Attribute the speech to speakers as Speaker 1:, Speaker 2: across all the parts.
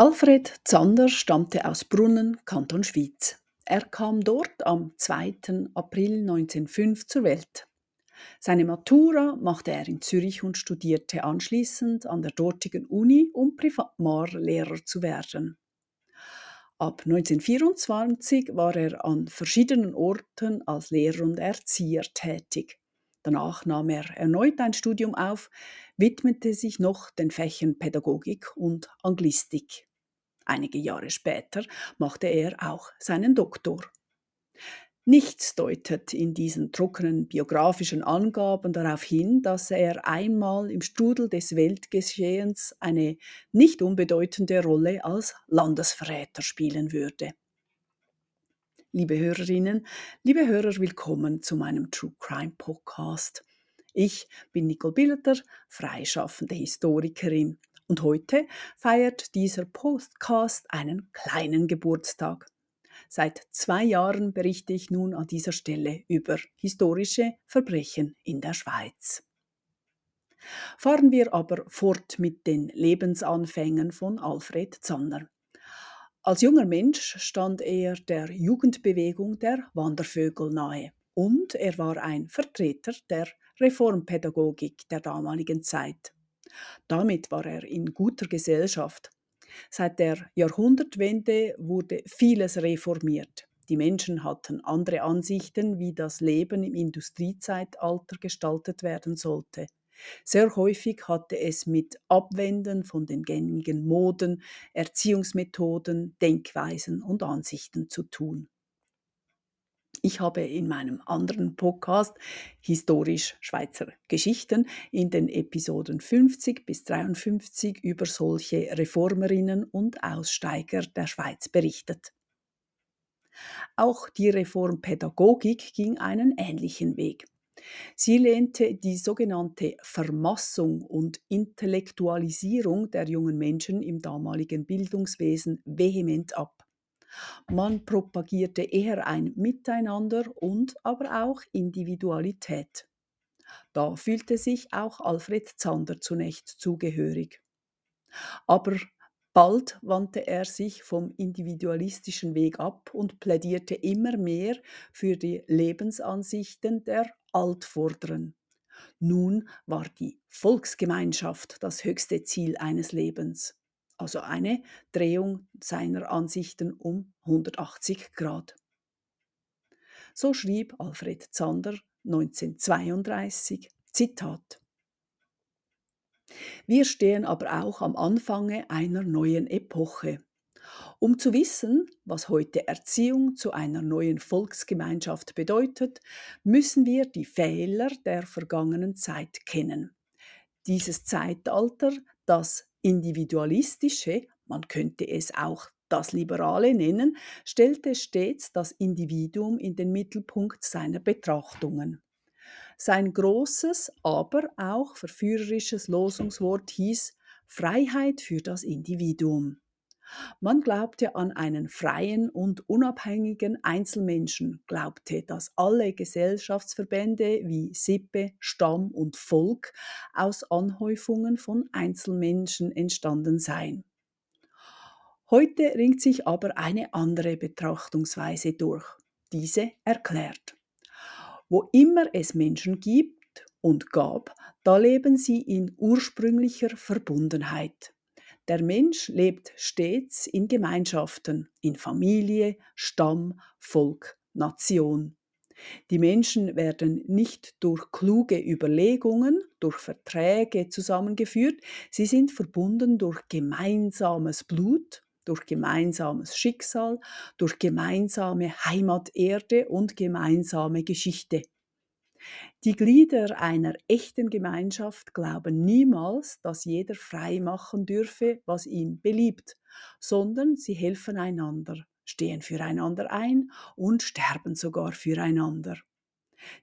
Speaker 1: Alfred Zander stammte aus Brunnen, Kanton Schwyz. Er kam dort am 2. April 1905 zur Welt. Seine Matura machte er in Zürich und studierte anschließend an der dortigen Uni, um Privatmarlehrer zu werden. Ab 1924 war er an verschiedenen Orten als Lehrer und Erzieher tätig. Danach nahm er erneut ein Studium auf, widmete sich noch den Fächern Pädagogik und Anglistik. Einige Jahre später machte er auch seinen Doktor. Nichts deutet in diesen trockenen biografischen Angaben darauf hin, dass er einmal im Strudel des Weltgeschehens eine nicht unbedeutende Rolle als Landesverräter spielen würde. Liebe Hörerinnen, liebe Hörer, willkommen zu meinem True Crime Podcast. Ich bin Nicole Billeter, freischaffende Historikerin. Und heute feiert dieser Podcast einen kleinen Geburtstag. Seit zwei Jahren berichte ich nun an dieser Stelle über historische Verbrechen in der Schweiz. Fahren wir aber fort mit den Lebensanfängen von Alfred Zanner. Als junger Mensch stand er der Jugendbewegung der Wandervögel nahe und er war ein Vertreter der Reformpädagogik der damaligen Zeit. Damit war er in guter Gesellschaft. Seit der Jahrhundertwende wurde vieles reformiert. Die Menschen hatten andere Ansichten, wie das Leben im Industriezeitalter gestaltet werden sollte. Sehr häufig hatte es mit Abwenden von den gängigen Moden, Erziehungsmethoden, Denkweisen und Ansichten zu tun. Ich habe in meinem anderen Podcast Historisch Schweizer Geschichten in den Episoden 50 bis 53 über solche Reformerinnen und Aussteiger der Schweiz berichtet. Auch die Reformpädagogik ging einen ähnlichen Weg. Sie lehnte die sogenannte Vermassung und Intellektualisierung der jungen Menschen im damaligen Bildungswesen vehement ab. Man propagierte eher ein Miteinander und aber auch Individualität. Da fühlte sich auch Alfred Zander zunächst zugehörig. Aber bald wandte er sich vom individualistischen Weg ab und plädierte immer mehr für die Lebensansichten der Altvorderen. Nun war die Volksgemeinschaft das höchste Ziel eines Lebens also eine Drehung seiner Ansichten um 180 Grad. So schrieb Alfred Zander 1932, Zitat. Wir stehen aber auch am Anfange einer neuen Epoche. Um zu wissen, was heute Erziehung zu einer neuen Volksgemeinschaft bedeutet, müssen wir die Fehler der vergangenen Zeit kennen. Dieses Zeitalter, das individualistische, man könnte es auch das Liberale nennen, stellte stets das Individuum in den Mittelpunkt seiner Betrachtungen. Sein großes, aber auch verführerisches Losungswort hieß Freiheit für das Individuum. Man glaubte an einen freien und unabhängigen Einzelmenschen, glaubte, dass alle Gesellschaftsverbände wie Sippe, Stamm und Volk aus Anhäufungen von Einzelmenschen entstanden seien. Heute ringt sich aber eine andere Betrachtungsweise durch. Diese erklärt. Wo immer es Menschen gibt und gab, da leben sie in ursprünglicher Verbundenheit. Der Mensch lebt stets in Gemeinschaften, in Familie, Stamm, Volk, Nation. Die Menschen werden nicht durch kluge Überlegungen, durch Verträge zusammengeführt, sie sind verbunden durch gemeinsames Blut, durch gemeinsames Schicksal, durch gemeinsame Heimaterde und gemeinsame Geschichte. Die Glieder einer echten Gemeinschaft glauben niemals, dass jeder frei machen dürfe, was ihm beliebt, sondern sie helfen einander, stehen füreinander ein und sterben sogar füreinander.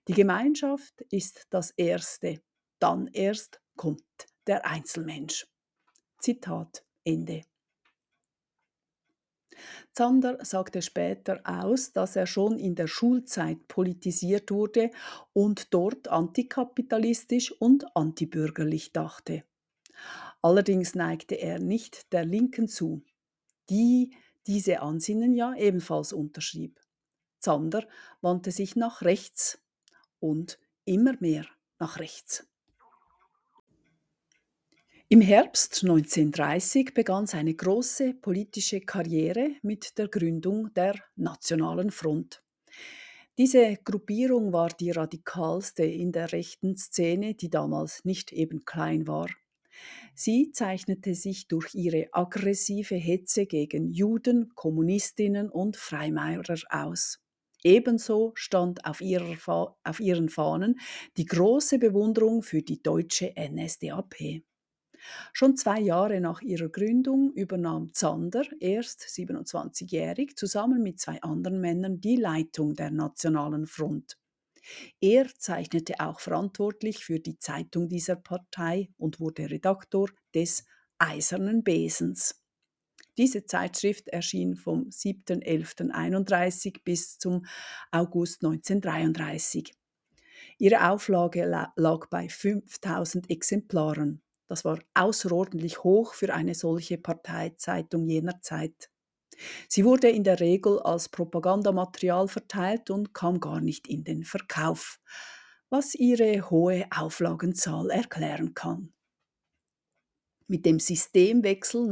Speaker 1: Die Gemeinschaft ist das Erste, dann erst kommt der Einzelmensch. Zitat Ende. Zander sagte später aus, dass er schon in der Schulzeit politisiert wurde und dort antikapitalistisch und antibürgerlich dachte. Allerdings neigte er nicht der Linken zu. die diese Ansinnen ja ebenfalls unterschrieb. Zander wandte sich nach rechts und immer mehr nach rechts. Im Herbst 1930 begann seine große politische Karriere mit der Gründung der Nationalen Front. Diese Gruppierung war die radikalste in der rechten Szene, die damals nicht eben klein war. Sie zeichnete sich durch ihre aggressive Hetze gegen Juden, Kommunistinnen und Freimaurer aus. Ebenso stand auf, auf, ihren Fahnen die große Bewunderung für die deutsche NSDAP. Schon zwei Jahre nach ihrer Gründung übernahm Zander, erst 27-jährig, zusammen mit zwei anderen Männern die Leitung der Nationalen Front. Er zeichnete auch verantwortlich für die Zeitung dieser Partei und wurde Redaktor des Eisernen Besens. Diese Zeitschrift erschien vom 7.11.31 bis zum August 1933. Ihre Auflage lag bei 5000 Exemplaren. Das war außerordentlich hoch für eine solche Parteizeitung jener Zeit. Sie wurde in der Regel als Propagandamaterial verteilt und kam gar nicht in den Verkauf, was ihre hohe Auflagenzahl erklären kann. Mit dem Systemwechsel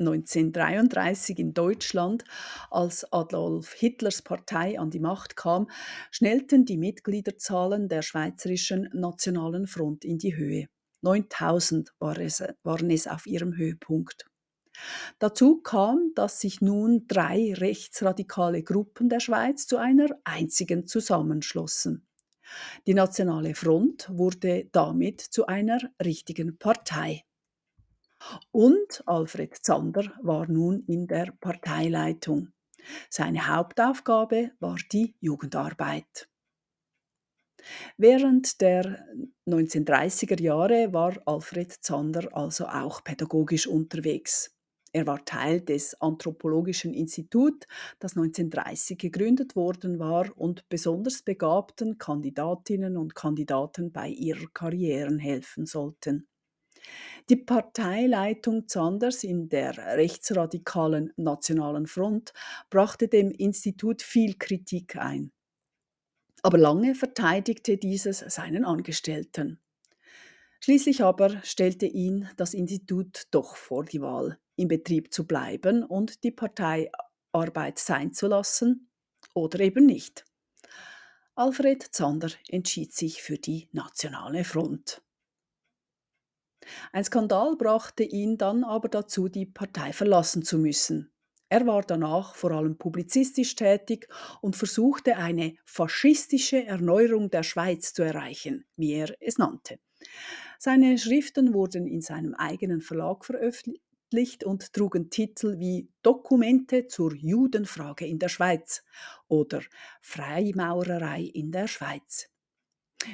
Speaker 1: 1933 in Deutschland, als Adolf Hitlers Partei an die Macht kam, schnellten die Mitgliederzahlen der Schweizerischen Nationalen Front in die Höhe. 9000 war es, waren es auf ihrem Höhepunkt. Dazu kam, dass sich nun drei rechtsradikale Gruppen der Schweiz zu einer einzigen zusammenschlossen. Die Nationale Front wurde damit zu einer richtigen Partei. Und Alfred Zander war nun in der Parteileitung. Seine Hauptaufgabe war die Jugendarbeit. Während der 1930er Jahre war Alfred Zander also auch pädagogisch unterwegs. Er war Teil des Anthropologischen Instituts, das 1930 gegründet worden war und besonders begabten Kandidatinnen und Kandidaten bei ihrer Karrieren helfen sollten. Die Parteileitung Zanders in der rechtsradikalen Nationalen Front brachte dem Institut viel Kritik ein. Aber lange verteidigte dieses seinen Angestellten. Schließlich aber stellte ihn das Institut doch vor die Wahl, im Betrieb zu bleiben und die Parteiarbeit sein zu lassen oder eben nicht. Alfred Zander entschied sich für die Nationale Front. Ein Skandal brachte ihn dann aber dazu, die Partei verlassen zu müssen. Er war danach vor allem publizistisch tätig und versuchte eine faschistische Erneuerung der Schweiz zu erreichen, wie er es nannte. Seine Schriften wurden in seinem eigenen Verlag veröffentlicht und trugen Titel wie Dokumente zur Judenfrage in der Schweiz oder Freimaurerei in der Schweiz.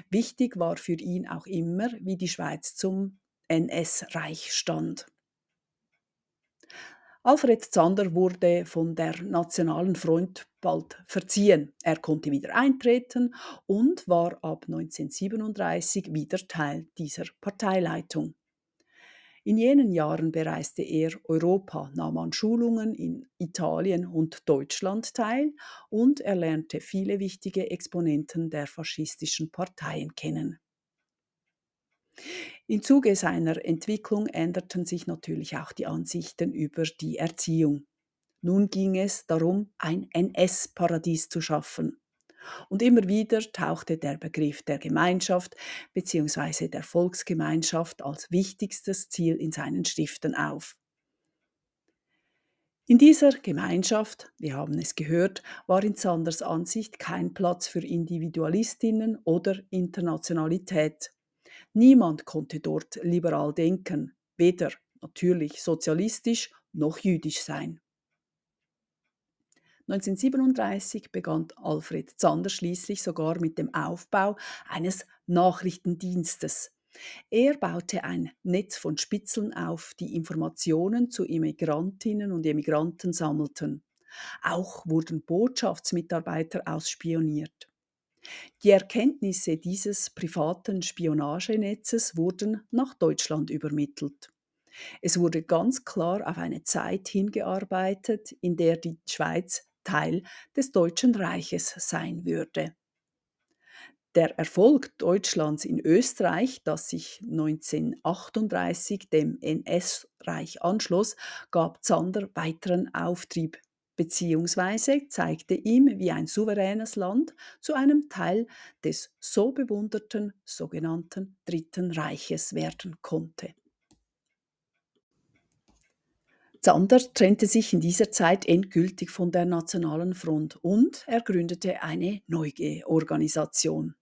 Speaker 1: Wichtig war für ihn auch immer, wie die Schweiz zum NS-Reich stand. Alfred Zander wurde von der Nationalen Front bald verziehen. Er konnte wieder eintreten und war ab 1937 wieder Teil dieser Parteileitung. In jenen Jahren bereiste er Europa, nahm an Schulungen in Italien und Deutschland teil und er lernte viele wichtige Exponenten der faschistischen Parteien kennen. Im Zuge seiner Entwicklung änderten sich natürlich auch die Ansichten über die Erziehung. Nun ging es darum, ein NS-Paradies zu schaffen. Und immer wieder tauchte der Begriff der Gemeinschaft bzw. der Volksgemeinschaft als wichtigstes Ziel in seinen Schriften auf. In dieser Gemeinschaft, wir haben es gehört, war in Sanders Ansicht kein Platz für Individualistinnen oder Internationalität. Niemand konnte dort liberal denken, weder natürlich sozialistisch noch jüdisch sein. 1937 begann Alfred Zander schließlich sogar mit dem Aufbau eines Nachrichtendienstes. Er baute ein Netz von Spitzeln auf, die Informationen zu Immigrantinnen und Emigranten sammelten. Auch wurden Botschaftsmitarbeiter ausspioniert. Die Erkenntnisse dieses privaten Spionagenetzes wurden nach Deutschland übermittelt. Es wurde ganz klar auf eine Zeit hingearbeitet, in der die Schweiz Teil des Deutschen Reiches sein würde. Der Erfolg Deutschlands in Österreich, das sich 1938 dem NS-Reich anschloss, gab Zander weiteren Auftrieb beziehungsweise zeigte ihm, wie ein souveränes Land zu einem Teil des so bewunderten sogenannten Dritten Reiches werden konnte. Zander trennte sich in dieser Zeit endgültig von der Nationalen Front und er gründete eine neue Organisation.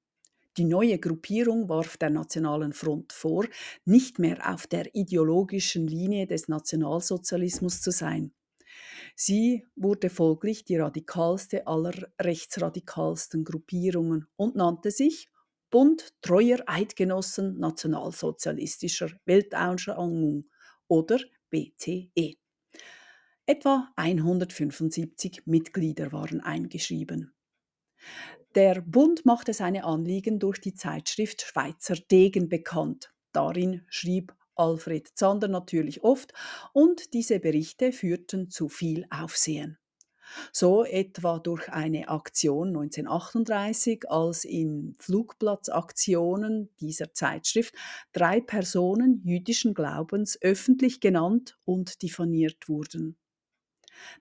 Speaker 1: Die neue Gruppierung warf der Nationalen Front vor, nicht mehr auf der ideologischen Linie des Nationalsozialismus zu sein. Sie wurde folglich die radikalste aller rechtsradikalsten Gruppierungen und nannte sich Bund treuer Eidgenossen nationalsozialistischer Weltanschauung oder BTE. Etwa 175 Mitglieder waren eingeschrieben. Der Bund machte seine Anliegen durch die Zeitschrift Schweizer Degen bekannt. Darin schrieb Alfred Zander natürlich oft und diese Berichte führten zu viel Aufsehen. So etwa durch eine Aktion 1938, als in Flugplatzaktionen dieser Zeitschrift drei Personen jüdischen Glaubens öffentlich genannt und diffamiert wurden.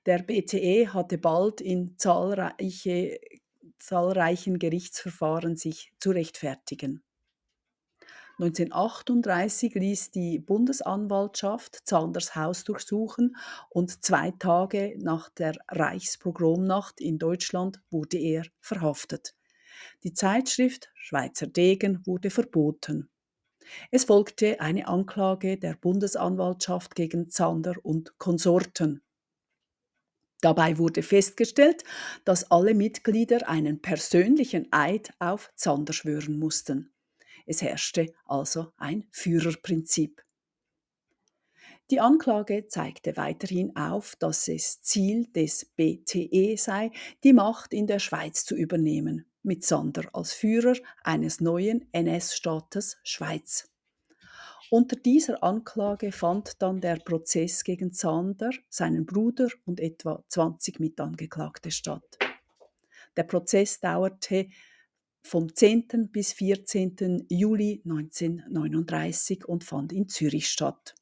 Speaker 1: Der BTE hatte bald in zahlreiche, zahlreichen Gerichtsverfahren sich zu rechtfertigen. 1938 ließ die Bundesanwaltschaft Zanders Haus durchsuchen und zwei Tage nach der Reichspogromnacht in Deutschland wurde er verhaftet. Die Zeitschrift Schweizer Degen wurde verboten. Es folgte eine Anklage der Bundesanwaltschaft gegen Zander und Konsorten. Dabei wurde festgestellt, dass alle Mitglieder einen persönlichen Eid auf Zander schwören mussten. Es herrschte also ein Führerprinzip. Die Anklage zeigte weiterhin auf, dass es Ziel des BTE sei, die Macht in der Schweiz zu übernehmen, mit Sander als Führer eines neuen NS-Staates Schweiz. Unter dieser Anklage fand dann der Prozess gegen Zander, seinen Bruder und etwa 20 Mitangeklagte statt. Der Prozess dauerte vom 10. bis 14. Juli 1939 und fand in Zürich statt.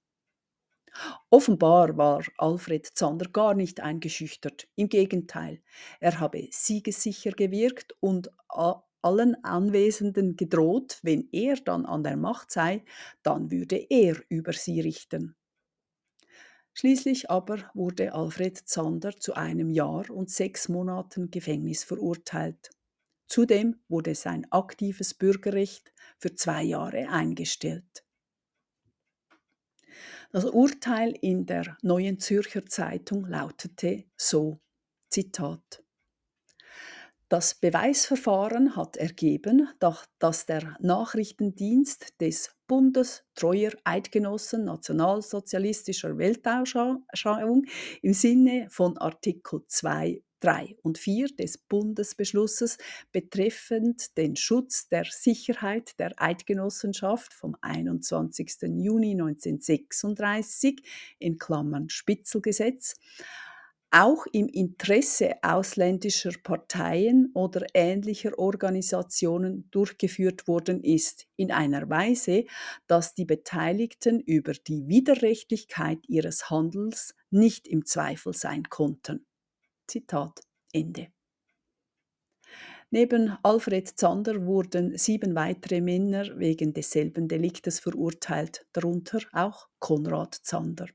Speaker 1: Offenbar war Alfred Zander gar nicht eingeschüchtert. Im Gegenteil, er habe siegessicher gewirkt und allen Anwesenden gedroht, wenn er dann an der Macht sei, dann würde er über sie richten. Schließlich aber wurde Alfred Zander zu einem Jahr und sechs Monaten Gefängnis verurteilt. Zudem wurde sein aktives Bürgerrecht für zwei Jahre eingestellt. Das Urteil in der Neuen Zürcher Zeitung lautete so, Zitat, das Beweisverfahren hat ergeben, dass der Nachrichtendienst des Bundes treuer Eidgenossen nationalsozialistischer Weltanschauung im Sinne von Artikel 2 3 und 4 des Bundesbeschlusses betreffend den Schutz der Sicherheit der Eidgenossenschaft vom 21. Juni 1936 in Klammern Spitzelgesetz auch im Interesse ausländischer Parteien oder ähnlicher Organisationen durchgeführt worden ist, in einer Weise, dass die Beteiligten über die Widerrechtlichkeit ihres Handels nicht im Zweifel sein konnten. Zitat Ende. Neben Alfred Zander wurden sieben weitere Männer wegen desselben Deliktes verurteilt, darunter auch Konrad Zander.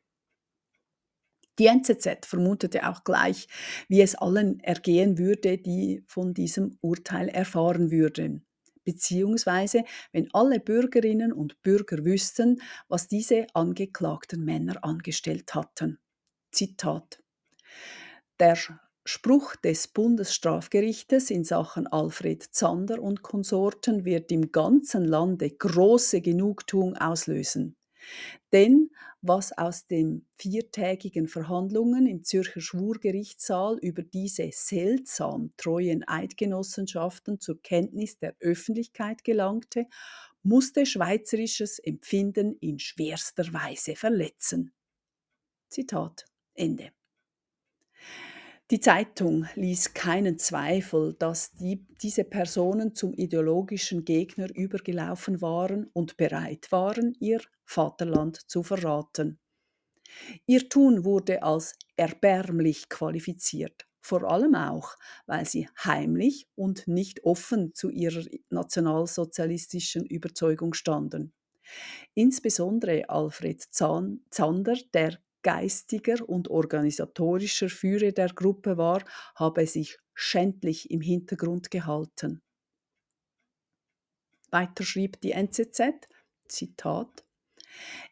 Speaker 1: Die NZZ vermutete auch gleich, wie es allen ergehen würde, die von diesem Urteil erfahren würden, beziehungsweise wenn alle Bürgerinnen und Bürger wüssten, was diese angeklagten Männer angestellt hatten. Zitat. Der Spruch des Bundesstrafgerichtes in Sachen Alfred Zander und Konsorten wird im ganzen Lande große Genugtuung auslösen. Denn was aus den viertägigen Verhandlungen im Zürcher Schwurgerichtssaal über diese seltsam treuen Eidgenossenschaften zur Kenntnis der Öffentlichkeit gelangte, musste schweizerisches Empfinden in schwerster Weise verletzen. Zitat Ende. Die Zeitung ließ keinen Zweifel, dass die, diese Personen zum ideologischen Gegner übergelaufen waren und bereit waren, ihr Vaterland zu verraten. Ihr Tun wurde als erbärmlich qualifiziert, vor allem auch, weil sie heimlich und nicht offen zu ihrer nationalsozialistischen Überzeugung standen. Insbesondere Alfred Zander, der geistiger und organisatorischer Führer der Gruppe war, habe sich schändlich im Hintergrund gehalten. Weiter schrieb die NZZ, Zitat,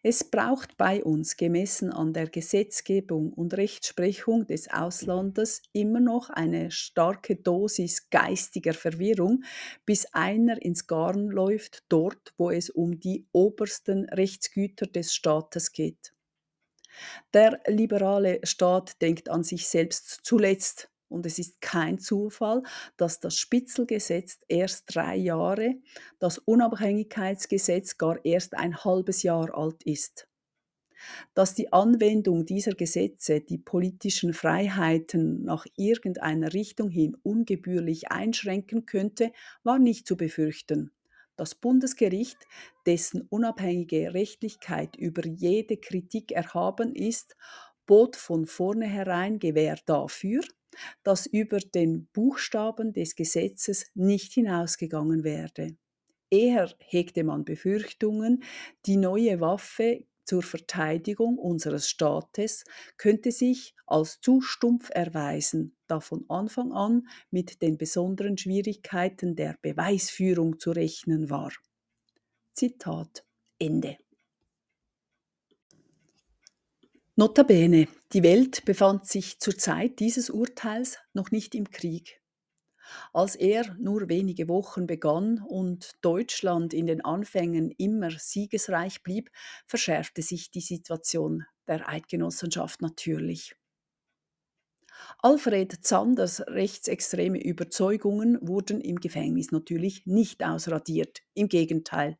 Speaker 1: es braucht bei uns, gemessen an der Gesetzgebung und Rechtsprechung des Auslandes, immer noch eine starke Dosis geistiger Verwirrung, bis einer ins Garn läuft, dort, wo es um die obersten Rechtsgüter des Staates geht. Der liberale Staat denkt an sich selbst zuletzt. Und es ist kein Zufall, dass das Spitzelgesetz erst drei Jahre, das Unabhängigkeitsgesetz gar erst ein halbes Jahr alt ist. Dass die Anwendung dieser Gesetze die politischen Freiheiten nach irgendeiner Richtung hin ungebührlich einschränken könnte, war nicht zu befürchten. Das Bundesgericht, dessen unabhängige Rechtlichkeit über jede Kritik erhaben ist, bot von vornherein Gewähr dafür, dass über den Buchstaben des Gesetzes nicht hinausgegangen werde. Eher hegte man Befürchtungen, die neue Waffe zur Verteidigung unseres Staates könnte sich als zu stumpf erweisen, da von Anfang an mit den besonderen Schwierigkeiten der Beweisführung zu rechnen war. Zitat Ende. Notabene, die Welt befand sich zur Zeit dieses Urteils noch nicht im Krieg. Als er nur wenige Wochen begann und Deutschland in den Anfängen immer siegesreich blieb, verschärfte sich die Situation der Eidgenossenschaft natürlich. Alfred Zanders rechtsextreme Überzeugungen wurden im Gefängnis natürlich nicht ausradiert. Im Gegenteil,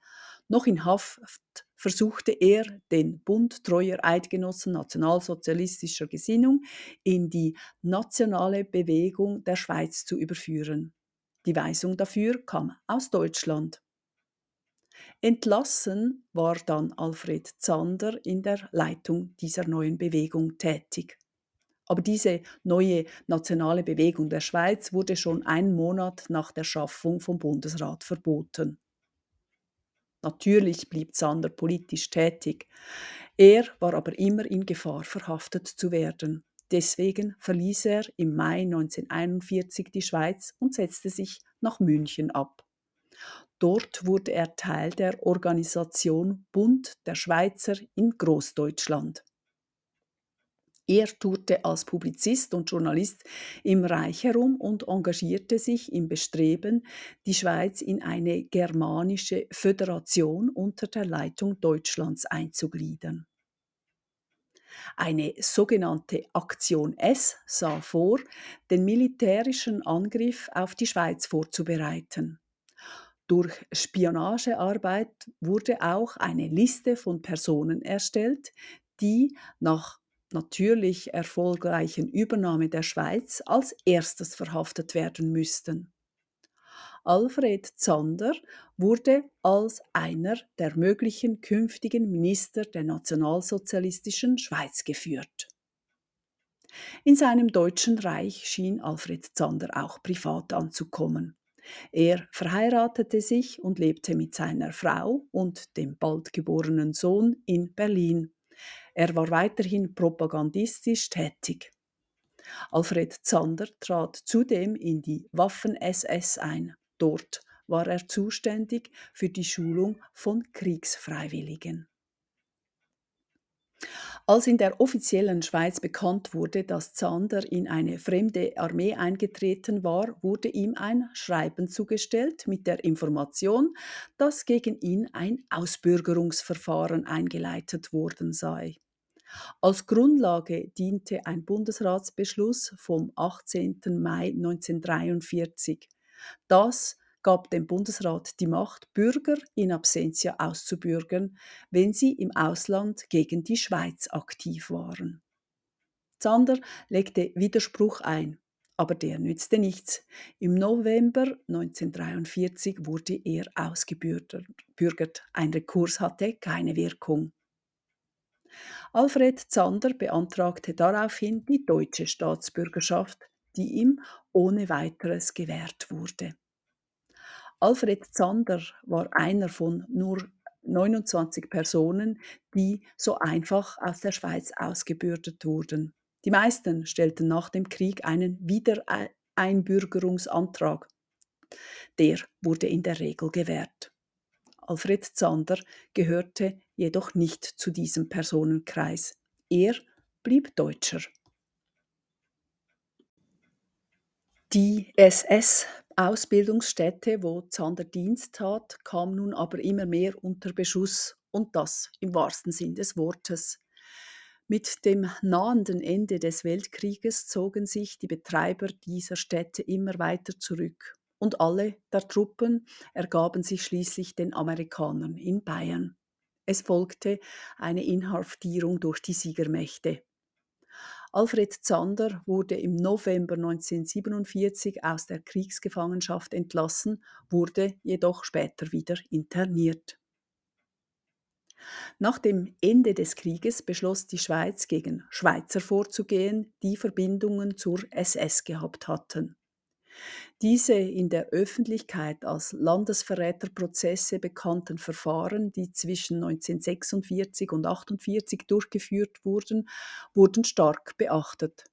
Speaker 1: noch in Haft versuchte er, den Bund treuer Eidgenossen nationalsozialistischer Gesinnung in die nationale Bewegung der Schweiz zu überführen. Die Weisung dafür kam aus Deutschland. Entlassen war dann Alfred Zander in der Leitung dieser neuen Bewegung tätig. Aber diese neue nationale Bewegung der Schweiz wurde schon einen Monat nach der Schaffung vom Bundesrat verboten. Natürlich blieb Zander politisch tätig. Er war aber immer in Gefahr, verhaftet zu werden. Deswegen verließ er im Mai 1941 die Schweiz und setzte sich nach München ab. Dort wurde er Teil der Organisation Bund der Schweizer in Großdeutschland. Er tourte als Publizist und Journalist im Reich herum und engagierte sich im Bestreben, die Schweiz in eine germanische Föderation unter der Leitung Deutschlands einzugliedern. Eine sogenannte Aktion S sah vor, den militärischen Angriff auf die Schweiz vorzubereiten. Durch Spionagearbeit wurde auch eine Liste von Personen erstellt, die nach natürlich erfolgreichen Übernahme der Schweiz als erstes verhaftet werden müssten. Alfred Zander wurde als einer der möglichen künftigen Minister der nationalsozialistischen Schweiz geführt. In seinem Deutschen Reich schien Alfred Zander auch privat anzukommen. Er verheiratete sich und lebte mit seiner Frau und dem bald geborenen Sohn in Berlin. Er war weiterhin propagandistisch tätig. Alfred Zander trat zudem in die Waffen-SS ein. Dort war er zuständig für die Schulung von Kriegsfreiwilligen. Als in der offiziellen Schweiz bekannt wurde, dass Zander in eine fremde Armee eingetreten war, wurde ihm ein Schreiben zugestellt mit der Information, dass gegen ihn ein Ausbürgerungsverfahren eingeleitet worden sei. Als Grundlage diente ein Bundesratsbeschluss vom 18. Mai 1943. Das gab dem Bundesrat die Macht, Bürger in absentia auszubürgern, wenn sie im Ausland gegen die Schweiz aktiv waren. Zander legte Widerspruch ein, aber der nützte nichts. Im November 1943 wurde er ausgebürgert. Ein Rekurs hatte keine Wirkung. Alfred Zander beantragte daraufhin die deutsche Staatsbürgerschaft, die ihm ohne weiteres gewährt wurde. Alfred Zander war einer von nur 29 Personen, die so einfach aus der Schweiz ausgebürdet wurden. Die meisten stellten nach dem Krieg einen Wiedereinbürgerungsantrag. Der wurde in der Regel gewährt. Alfred Zander gehörte jedoch nicht zu diesem Personenkreis. Er blieb Deutscher. Die SS Ausbildungsstätte, wo Zander Dienst tat, kam nun aber immer mehr unter Beschuss und das im wahrsten Sinn des Wortes. Mit dem nahenden Ende des Weltkrieges zogen sich die Betreiber dieser Städte immer weiter zurück und alle der Truppen ergaben sich schließlich den Amerikanern in Bayern. Es folgte eine Inhaftierung durch die Siegermächte. Alfred Zander wurde im November 1947 aus der Kriegsgefangenschaft entlassen, wurde jedoch später wieder interniert. Nach dem Ende des Krieges beschloss die Schweiz gegen Schweizer vorzugehen, die Verbindungen zur SS gehabt hatten. Diese in der Öffentlichkeit als Landesverräterprozesse bekannten Verfahren, die zwischen 1946 und 1948 durchgeführt wurden, wurden stark beachtet.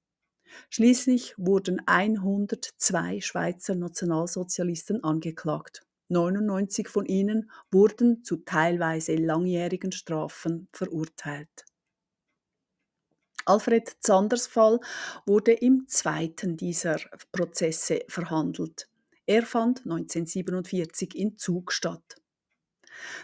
Speaker 1: Schließlich wurden 102 Schweizer Nationalsozialisten angeklagt. 99 von ihnen wurden zu teilweise langjährigen Strafen verurteilt. Alfred Zanders Fall wurde im zweiten dieser Prozesse verhandelt. Er fand 1947 in Zug statt.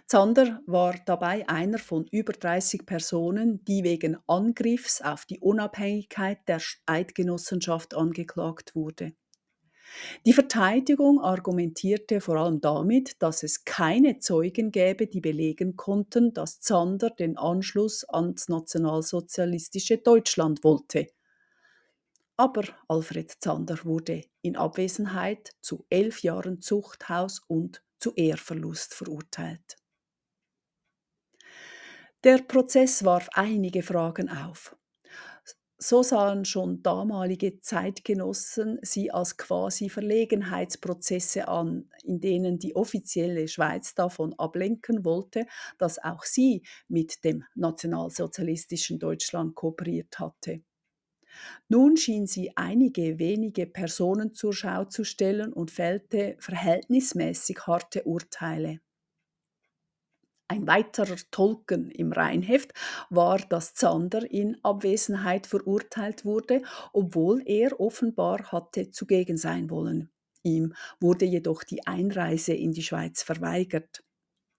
Speaker 1: Zander war dabei einer von über 30 Personen, die wegen Angriffs auf die Unabhängigkeit der Eidgenossenschaft angeklagt wurde. Die Verteidigung argumentierte vor allem damit, dass es keine Zeugen gäbe, die belegen konnten, dass Zander den Anschluss ans nationalsozialistische Deutschland wollte. Aber Alfred Zander wurde in Abwesenheit zu elf Jahren Zuchthaus und zu Ehrverlust verurteilt. Der Prozess warf einige Fragen auf. So sahen schon damalige Zeitgenossen sie als quasi Verlegenheitsprozesse an, in denen die offizielle Schweiz davon ablenken wollte, dass auch sie mit dem nationalsozialistischen Deutschland kooperiert hatte. Nun schien sie einige wenige Personen zur Schau zu stellen und fällte verhältnismäßig harte Urteile. Ein weiterer Tolken im Rheinheft war, dass Zander in Abwesenheit verurteilt wurde, obwohl er offenbar hatte zugegen sein wollen. Ihm wurde jedoch die Einreise in die Schweiz verweigert.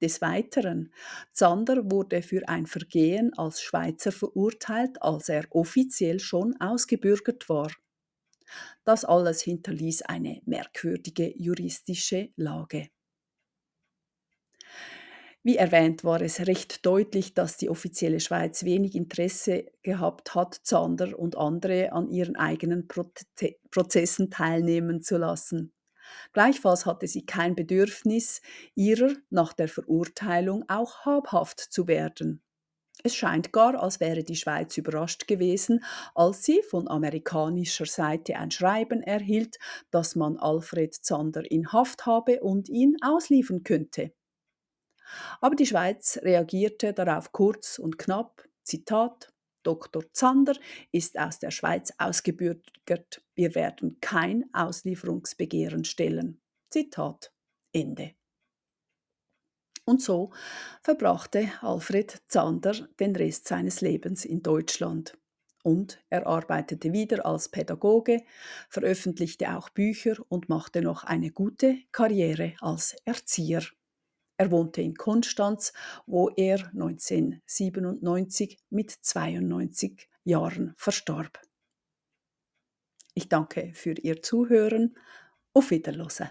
Speaker 1: Des Weiteren, Zander wurde für ein Vergehen als Schweizer verurteilt, als er offiziell schon ausgebürgert war. Das alles hinterließ eine merkwürdige juristische Lage. Wie erwähnt war es recht deutlich, dass die offizielle Schweiz wenig Interesse gehabt hat, Zander und andere an ihren eigenen Prozessen teilnehmen zu lassen. Gleichfalls hatte sie kein Bedürfnis, ihrer nach der Verurteilung auch habhaft zu werden. Es scheint gar, als wäre die Schweiz überrascht gewesen, als sie von amerikanischer Seite ein Schreiben erhielt, dass man Alfred Zander in Haft habe und ihn ausliefern könnte. Aber die Schweiz reagierte darauf kurz und knapp, Zitat, Dr. Zander ist aus der Schweiz ausgebürgert. Wir werden kein Auslieferungsbegehren stellen. Zitat Ende. Und so verbrachte Alfred Zander den Rest seines Lebens in Deutschland. Und er arbeitete wieder als Pädagoge, veröffentlichte auch Bücher und machte noch eine gute Karriere als Erzieher. Er wohnte in Konstanz, wo er 1997 mit 92 Jahren verstarb. Ich danke für Ihr Zuhören. Auf Wiederhören.